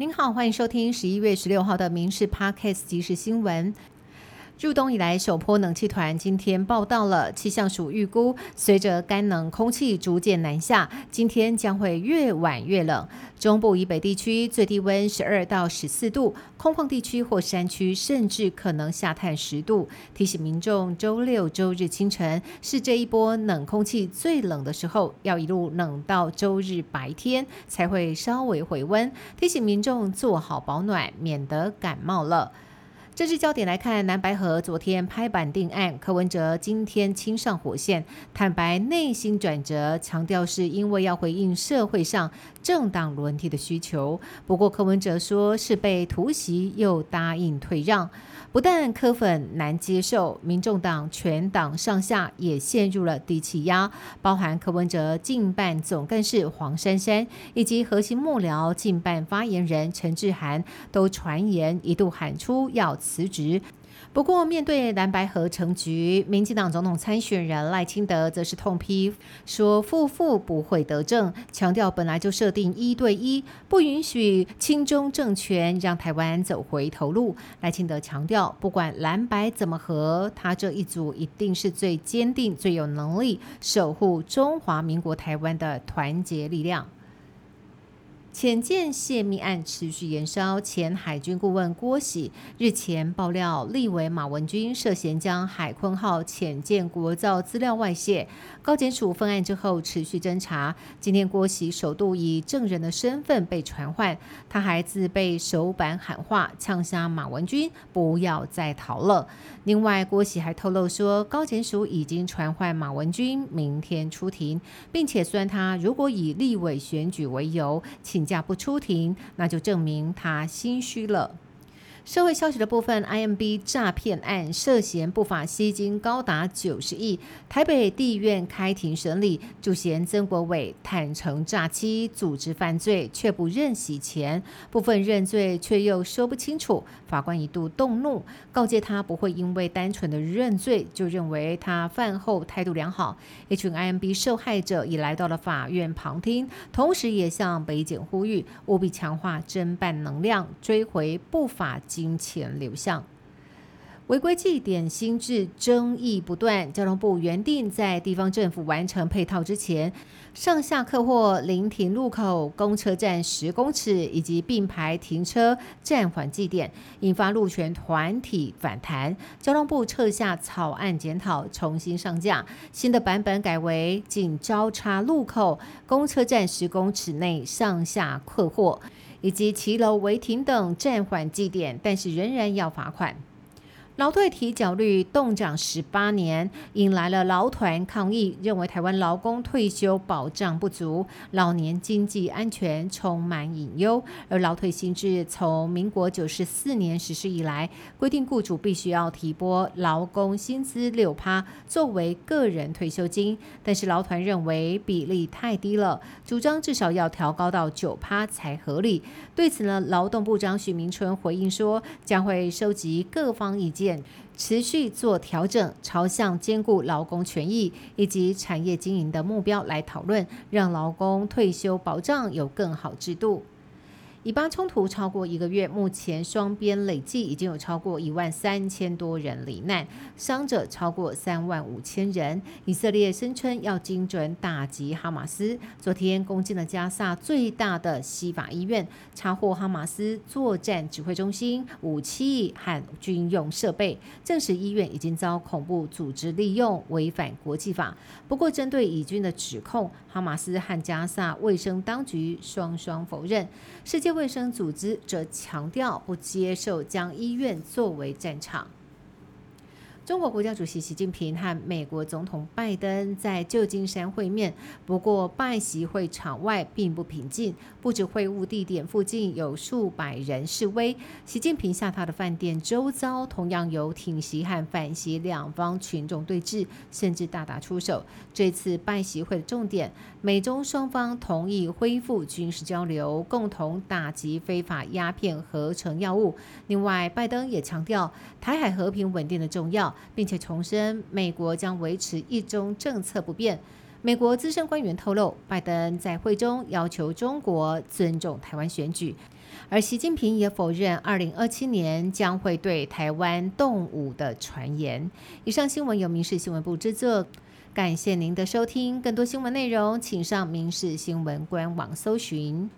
您好，欢迎收听十一月十六号的《民事 Podcast》即时新闻。入冬以来首波冷气团今天报道了，气象署预估，随着干冷空气逐渐南下，今天将会越晚越冷。中部以北地区最低温十二到十四度，空旷地区或山区甚至可能下探十度。提醒民众，周六周日清晨是这一波冷空气最冷的时候，要一路冷到周日白天才会稍微回温。提醒民众做好保暖，免得感冒了。政治焦点来看，蓝白河昨天拍板定案，柯文哲今天亲上火线，坦白内心转折，强调是因为要回应社会上政党轮替的需求。不过柯文哲说是被突袭，又答应退让。不但柯粉难接受，民众党全党上下也陷入了低气压，包含柯文哲近办总干事黄珊珊以及核心幕僚近办发言人陈志涵，都传言一度喊出要辞职。不过，面对蓝白合成局，民进党总统参选人赖清德则是痛批说：“夫妇不会得政，强调本来就设定一对一，不允许亲中政权让台湾走回头路。”赖清德强调，不管蓝白怎么合，他这一组一定是最坚定、最有能力守护中华民国台湾的团结力量。潜舰泄密案持续延烧，前海军顾问郭喜日前爆料，立委马文君涉嫌将海鲲号潜舰国造资料外泄。高检署分案之后持续侦查，今天郭喜首度以证人的身份被传唤，他还自备手板喊话，呛杀马文君不要再逃了。另外，郭喜还透露说，高检署已经传唤马文君明天出庭，并且虽然他如果以立委选举为由请。请假不出庭，那就证明他心虚了。社会消息的部分，IMB 诈骗案涉嫌不法吸金高达九十亿，台北地院开庭审理，主嫌曾国伟坦诚诈欺、组织犯罪，却不认洗钱，部分认罪却又说不清楚。法官一度动怒，告诫他不会因为单纯的认罪就认为他饭后态度良好。一群 IMB 受害者已来到了法院旁听，同时也向北检呼吁务必强化侦办能量，追回不法。金钱流向。违规祭点新制争议不断，交通部原定在地方政府完成配套之前，上下客货临停路口、公车站十公尺以及并排停车暂缓祭点，引发路权团体反弹。交通部撤下草案检讨，重新上架新的版本，改为仅交叉路口、公车站十公尺内上下客货。以及骑楼违停等暂缓祭点，但是仍然要罚款。劳退提缴率冻涨十八年，引来了劳团抗议，认为台湾劳工退休保障不足，老年经济安全充满隐忧。而劳退新制从民国九十四年实施以来，规定雇主必须要提拨劳工薪资六趴作为个人退休金，但是劳团认为比例太低了，主张至少要调高到九趴才合理。对此呢，劳动部长许明春回应说，将会收集各方意见。持续做调整，朝向兼顾劳工权益以及产业经营的目标来讨论，让劳工退休保障有更好制度。以巴冲突超过一个月，目前双边累计已经有超过一万三千多人罹难，伤者超过三万五千人。以色列声称要精准打击哈马斯，昨天攻进了加萨最大的西法医院，查获哈马斯作战指挥中心、武器和军用设备，证实医院已经遭恐怖组织利用，违反国际法。不过，针对以军的指控，哈马斯和加萨卫生当局双双否认。世界卫生组织则强调不接受将医院作为战场。中国国家主席习近平和美国总统拜登在旧金山会面，不过拜习会场外并不平静，不止会晤地点附近有数百人示威，习近平下榻的饭店周遭同样有挺习和反习两方群众对峙，甚至大打出手。这次拜习会的重点，美中双方同意恢复军事交流，共同打击非法鸦片合成药物。另外，拜登也强调台海和平稳定的重要。并且重申，美国将维持一中政策不变。美国资深官员透露，拜登在会中要求中国尊重台湾选举。而习近平也否认二零二七年将会对台湾动武的传言。以上新闻由民事新闻部制作，感谢您的收听。更多新闻内容，请上民事新闻官网搜寻。